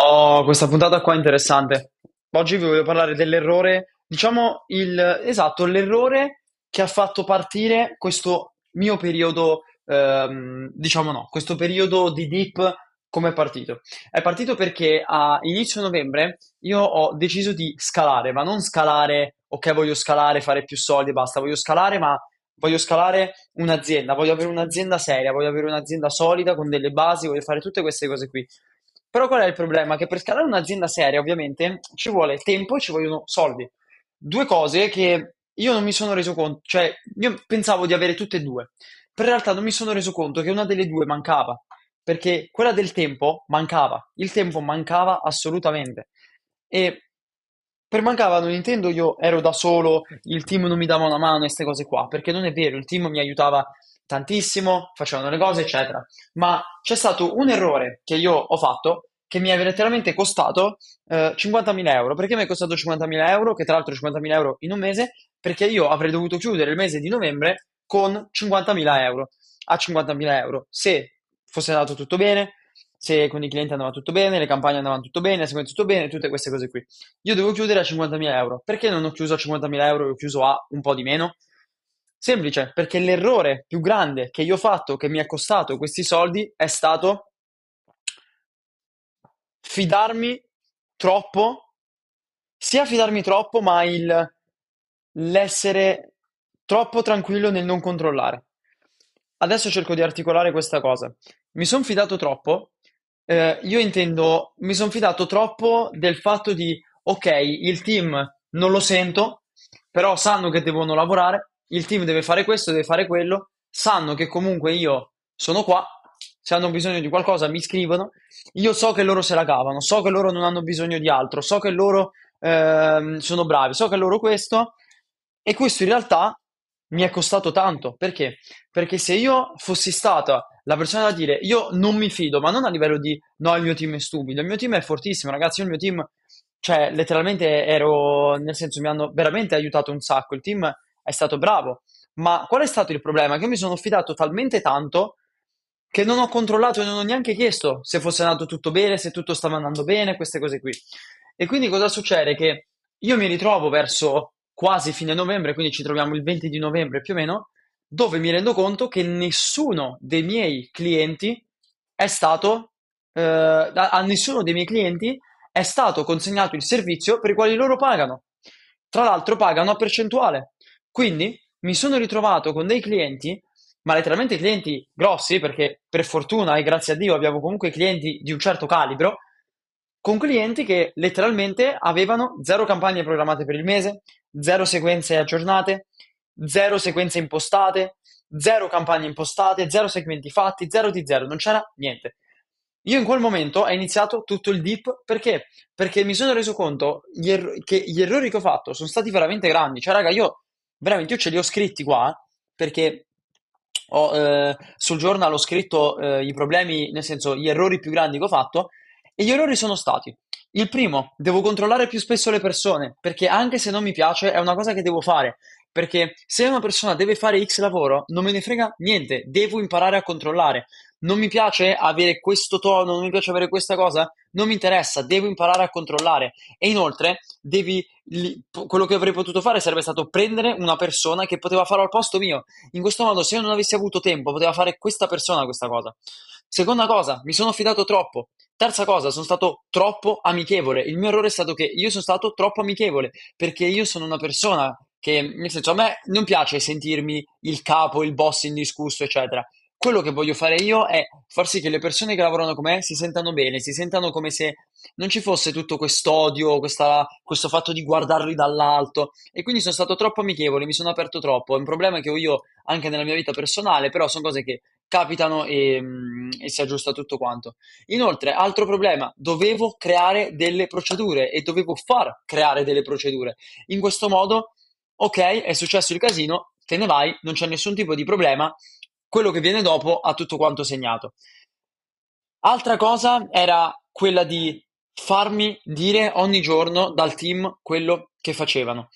Oh, questa puntata qua è interessante. Oggi vi voglio parlare dell'errore, diciamo il, esatto, l'errore che ha fatto partire questo mio periodo, ehm, diciamo no, questo periodo di dip come è partito? È partito perché a inizio novembre io ho deciso di scalare, ma non scalare, ok, voglio scalare, fare più soldi e basta, voglio scalare, ma voglio scalare un'azienda, voglio avere un'azienda seria, voglio avere un'azienda solida con delle basi, voglio fare tutte queste cose qui. Però qual è il problema? Che per scalare un'azienda seria, ovviamente, ci vuole tempo e ci vogliono soldi. Due cose che io non mi sono reso conto, cioè io pensavo di avere tutte e due, però in realtà non mi sono reso conto che una delle due mancava, perché quella del tempo mancava, il tempo mancava assolutamente. E per mancava non intendo io ero da solo, il team non mi dava una mano e queste cose qua, perché non è vero, il team mi aiutava tantissimo, facevano le cose, eccetera. Ma c'è stato un errore che io ho fatto che mi è letteralmente costato eh, 50.000 euro. Perché mi è costato 50.000 euro? Che tra l'altro 50.000 euro in un mese, perché io avrei dovuto chiudere il mese di novembre con 50.000 euro. A 50.000 euro. Se fosse andato tutto bene, se con i clienti andava tutto bene, le campagne andavano tutto bene, se tutto bene, tutte queste cose qui. Io devo chiudere a 50.000 euro. Perché non ho chiuso a 50.000 euro e ho chiuso a un po' di meno? Semplice, perché l'errore più grande che io ho fatto, che mi è costato questi soldi, è stato fidarmi troppo, sia fidarmi troppo, ma il, l'essere troppo tranquillo nel non controllare. Adesso cerco di articolare questa cosa. Mi sono fidato troppo, eh, io intendo, mi sono fidato troppo del fatto di, ok, il team non lo sento, però sanno che devono lavorare, il team deve fare questo, deve fare quello, sanno che comunque io sono qua, se hanno bisogno di qualcosa mi scrivono, io so che loro se la cavano, so che loro non hanno bisogno di altro, so che loro ehm, sono bravi, so che loro questo, e questo in realtà mi è costato tanto, perché? Perché se io fossi stata la persona da dire io non mi fido, ma non a livello di no, il mio team è stupido, il mio team è fortissimo, ragazzi, il mio team, cioè letteralmente ero, nel senso mi hanno veramente aiutato un sacco, il team è stato bravo. Ma qual è stato il problema? Che io mi sono fidato talmente tanto che non ho controllato e non ho neanche chiesto se fosse andato tutto bene, se tutto stava andando bene, queste cose qui. E quindi cosa succede? Che io mi ritrovo verso quasi fine novembre, quindi ci troviamo il 20 di novembre più o meno, dove mi rendo conto che nessuno dei miei clienti è stato, eh, a nessuno dei miei clienti è stato consegnato il servizio per il quale loro pagano. Tra l'altro pagano a percentuale. Quindi mi sono ritrovato con dei clienti, ma letteralmente clienti grossi, perché per fortuna e grazie a Dio abbiamo comunque clienti di un certo calibro, con clienti che letteralmente avevano zero campagne programmate per il mese, zero sequenze aggiornate, zero sequenze impostate, zero campagne impostate, zero segmenti fatti, zero di zero, non c'era niente. Io in quel momento ho iniziato tutto il dip perché? Perché mi sono reso conto gli erro- che gli errori che ho fatto sono stati veramente grandi. Cioè, raga, io veramente io ce li ho scritti qua perché ho, eh, sul giornale ho scritto eh, i problemi, nel senso gli errori più grandi che ho fatto e gli errori sono stati. Il primo, devo controllare più spesso le persone perché anche se non mi piace è una cosa che devo fare. Perché se una persona deve fare X lavoro, non me ne frega niente, devo imparare a controllare. Non mi piace avere questo tono, non mi piace avere questa cosa, non mi interessa, devo imparare a controllare. E inoltre, devi, li, quello che avrei potuto fare sarebbe stato prendere una persona che poteva farlo al posto mio. In questo modo, se io non avessi avuto tempo, poteva fare questa persona questa cosa. Seconda cosa, mi sono fidato troppo. Terza cosa, sono stato troppo amichevole. Il mio errore è stato che io sono stato troppo amichevole perché io sono una persona che, nel senso, a me non piace sentirmi il capo, il boss indiscusso, eccetera. Quello che voglio fare io è far sì che le persone che lavorano con me si sentano bene, si sentano come se non ci fosse tutto quest'odio, questa, questo fatto di guardarli dall'alto. E quindi sono stato troppo amichevole, mi sono aperto troppo. È un problema che ho io anche nella mia vita personale, però sono cose che capitano e, mm, e si aggiusta tutto quanto. Inoltre, altro problema, dovevo creare delle procedure e dovevo far creare delle procedure. In questo modo ok, è successo il casino, te ne vai, non c'è nessun tipo di problema, quello che viene dopo ha tutto quanto segnato. Altra cosa era quella di farmi dire ogni giorno dal team quello che facevano.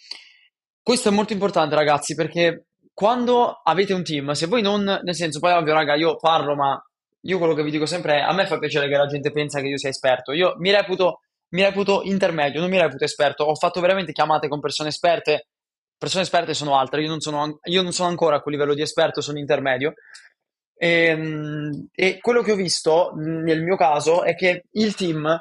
Questo è molto importante, ragazzi, perché quando avete un team, se voi non, nel senso, poi ovvio, raga, io parlo, ma io quello che vi dico sempre è, a me fa piacere che la gente pensa che io sia esperto. Io mi reputo, mi reputo intermedio, non mi reputo esperto. Ho fatto veramente chiamate con persone esperte. Persone esperte sono altre, io non sono, io non sono ancora a quel livello di esperto, sono intermedio. E, e quello che ho visto mh, nel mio caso è che il team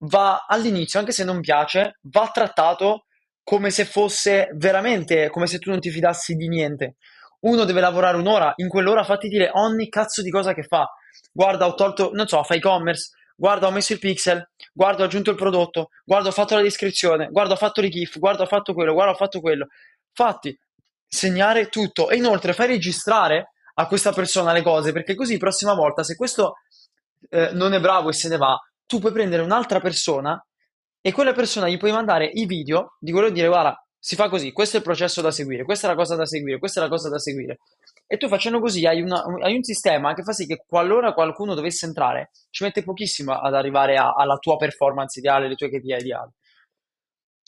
va all'inizio, anche se non piace, va trattato come se fosse veramente, come se tu non ti fidassi di niente. Uno deve lavorare un'ora, in quell'ora fatti dire ogni cazzo di cosa che fa. Guarda, ho tolto, non so, fa e-commerce, guarda, ho messo il pixel, guarda, ho aggiunto il prodotto, guarda, ho fatto la descrizione, guarda, ho fatto le GIF, guarda, ho fatto quello, guarda, ho fatto quello. Fatti segnare tutto e inoltre fai registrare a questa persona le cose, perché così prossima volta, se questo eh, non è bravo e se ne va, tu puoi prendere un'altra persona e quella persona gli puoi mandare i video di quello e dire guarda, si fa così, questo è il processo da seguire, questa è la cosa da seguire, questa è la cosa da seguire. E tu facendo così hai, una- hai un sistema che fa sì che qualora qualcuno dovesse entrare, ci mette pochissimo ad arrivare a- alla tua performance ideale, alle tue KPI ideali.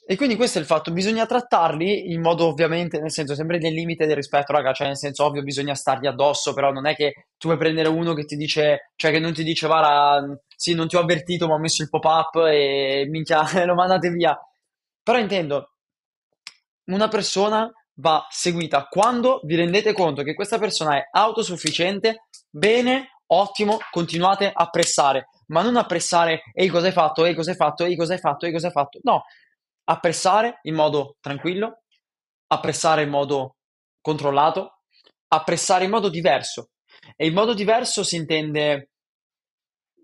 E quindi questo è il fatto, bisogna trattarli in modo ovviamente, nel senso, sempre nel limite del rispetto, raga, cioè nel senso ovvio bisogna stargli addosso, però non è che tu puoi prendere uno che ti dice, cioè che non ti dice, guarda, sì, non ti ho avvertito, ma ho messo il pop-up e minchia, lo mandate via. Però intendo, una persona va seguita quando vi rendete conto che questa persona è autosufficiente, bene, ottimo, continuate a pressare, ma non a pressare, ehi cosa hai fatto, ehi cosa hai fatto, ehi cosa hai fatto, ehi cosa hai fatto. No, appressare in modo tranquillo, appressare in modo controllato, appressare in modo diverso. E in modo diverso si intende,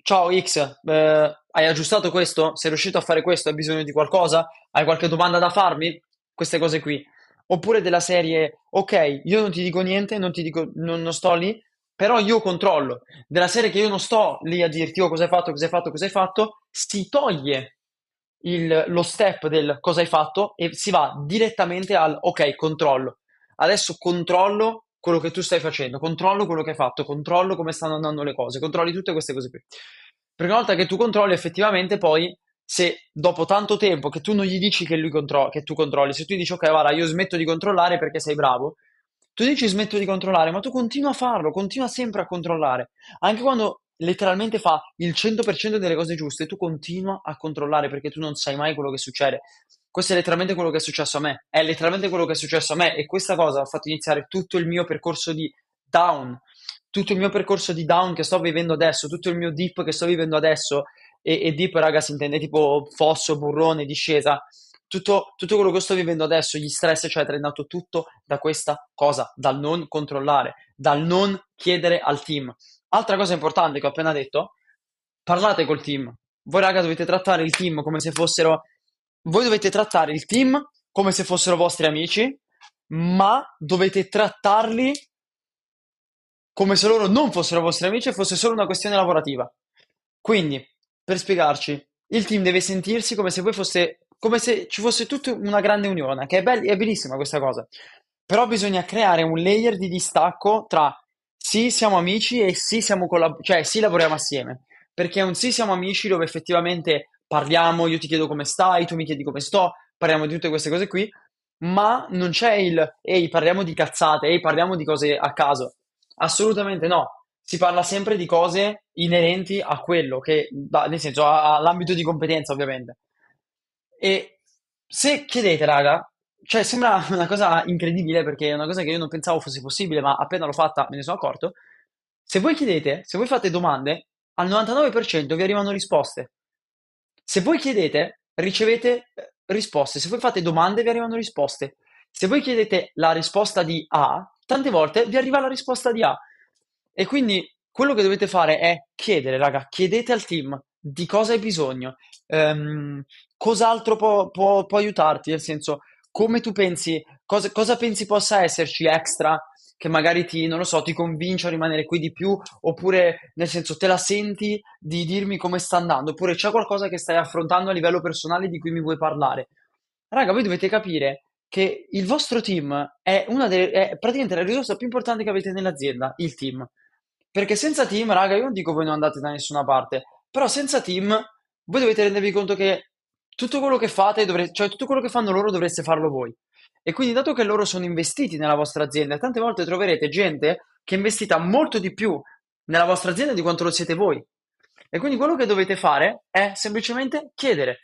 ciao X, eh, hai aggiustato questo? Sei riuscito a fare questo? Hai bisogno di qualcosa? Hai qualche domanda da farmi? Queste cose qui. Oppure della serie, ok, io non ti dico niente, non ti dico, non, non sto lì, però io controllo. Della serie che io non sto lì a dirti, oh, cosa hai fatto, cosa hai fatto, cosa hai fatto, si toglie il- lo step del cosa hai fatto e si va direttamente al ok, controllo. Adesso controllo quello che tu stai facendo, controllo quello che hai fatto, controllo come stanno andando le cose, controlli tutte queste cose qui. Perché una volta che tu controlli, effettivamente poi, se dopo tanto tempo che tu non gli dici che lui contro- che tu controlli, se tu gli dici ok, guarda, io smetto di controllare perché sei bravo, tu dici smetto di controllare, ma tu continua a farlo, continua sempre a controllare. Anche quando letteralmente fa il 100% delle cose giuste, tu continua a controllare perché tu non sai mai quello che succede. Questo è letteralmente quello che è successo a me, è letteralmente quello che è successo a me e questa cosa ha fatto iniziare tutto il mio percorso di down, tutto il mio percorso di down che sto vivendo adesso, tutto il mio dip che sto vivendo adesso e, e deep, raga, si intende tipo fosso, burrone, discesa. Tutto, tutto quello che sto vivendo adesso, gli stress, eccetera, è nato tutto da questa cosa, dal non controllare, dal non chiedere al team. Altra cosa importante che ho appena detto, parlate col team. Voi, raga, dovete trattare il team come se fossero... Voi dovete trattare il team come se fossero vostri amici, ma dovete trattarli come se loro non fossero vostri amici e fosse solo una questione lavorativa. Quindi, per spiegarci, il team deve sentirsi come se voi foste, come se ci fosse tutta una grande unione, che è, bell- è bellissima questa cosa. Però bisogna creare un layer di distacco tra sì, siamo amici e sì, siamo collab- cioè sì, lavoriamo assieme. Perché è un sì, siamo amici dove effettivamente parliamo, io ti chiedo come stai, tu mi chiedi come sto, parliamo di tutte queste cose qui, ma non c'è il ehi, parliamo di cazzate, ehi, parliamo di cose a caso. Assolutamente no. Si parla sempre di cose inerenti a quello che, nel senso, all'ambito di competenza, ovviamente. E se chiedete, raga, cioè sembra una cosa incredibile perché è una cosa che io non pensavo fosse possibile, ma appena l'ho fatta me ne sono accorto. Se voi chiedete, se voi fate domande, al 99% vi arrivano risposte. Se voi chiedete, ricevete eh, risposte. Se voi fate domande, vi arrivano risposte. Se voi chiedete la risposta di A, tante volte vi arriva la risposta di A. E quindi quello che dovete fare è chiedere, raga, chiedete al team di cosa hai bisogno, ehm, cos'altro può, può- può aiutarti, nel senso, come tu pensi, cosa, cosa pensi possa esserci extra che magari ti, non lo so, ti convince a rimanere qui di più, oppure nel senso te la senti di dirmi come sta andando, oppure c'è qualcosa che stai affrontando a livello personale di cui mi vuoi parlare. Raga, voi dovete capire che il vostro team è una delle, è praticamente la risorsa più importante che avete nell'azienda, il team. Perché senza team, raga, io non dico voi non andate da nessuna parte, però senza team voi dovete rendervi conto che tutto quello che fate, dovre- cioè tutto quello che fanno loro dovreste farlo voi. E quindi, dato che loro sono investiti nella vostra azienda, tante volte troverete gente che è investita molto di più nella vostra azienda di quanto lo siete voi. E quindi quello che dovete fare è semplicemente chiedere.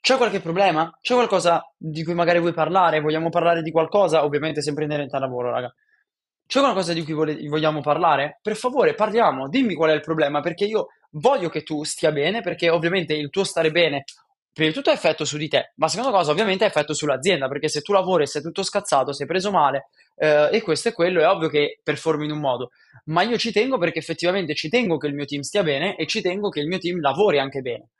C'è qualche problema? C'è qualcosa di cui magari vuoi parlare? Vogliamo parlare di qualcosa? Ovviamente sempre inerente al lavoro, raga. C'è qualcosa di cui vole- vogliamo parlare? Per favore, parliamo, dimmi qual è il problema, perché io voglio che tu stia bene, perché ovviamente il tuo stare bene, prima di tutto ha effetto su di te, ma seconda cosa ovviamente ha effetto sull'azienda, perché se tu lavori e sei tutto scazzato, sei preso male, eh, e questo è quello, è ovvio che performi in un modo, ma io ci tengo perché effettivamente ci tengo che il mio team stia bene e ci tengo che il mio team lavori anche bene.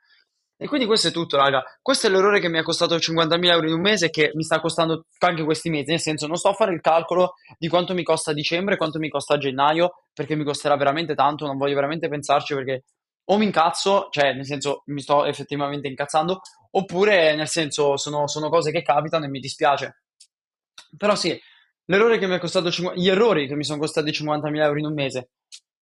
E quindi questo è tutto, raga. Questo è l'errore che mi ha costato 50.000 euro in un mese e che mi sta costando anche questi mesi. Nel senso, non sto a fare il calcolo di quanto mi costa dicembre, quanto mi costa gennaio, perché mi costerà veramente tanto. Non voglio veramente pensarci perché o mi incazzo, cioè nel senso mi sto effettivamente incazzando, oppure nel senso sono, sono cose che capitano e mi dispiace. Però sì, l'errore che mi è costato 50 gli errori che mi sono costati 50.000 euro in un mese.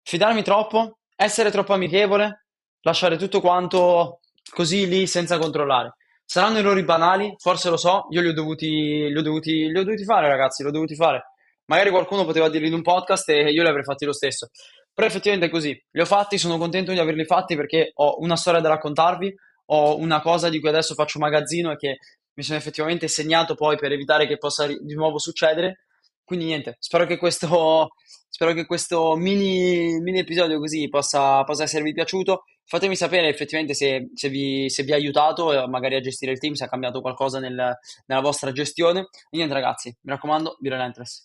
Fidarmi troppo, essere troppo amichevole, lasciare tutto quanto così lì senza controllare. Saranno errori banali, forse lo so, io li ho dovuti, li ho dovuti, li ho dovuti fare, ragazzi, li ho dovuti fare. Magari qualcuno poteva dirli in un podcast e io li avrei fatti lo stesso. Però effettivamente è così. Li ho fatti, sono contento di averli fatti perché ho una storia da raccontarvi, ho una cosa di cui adesso faccio magazzino e che mi sono effettivamente segnato poi per evitare che possa di nuovo succedere. Quindi niente, spero che questo, spero che questo mini, mini episodio così possa, possa esservi piaciuto. Fatemi sapere effettivamente se, se vi, se vi ha aiutato magari a gestire il team, se ha cambiato qualcosa nel- nella vostra gestione. E niente ragazzi, mi raccomando, be relentless.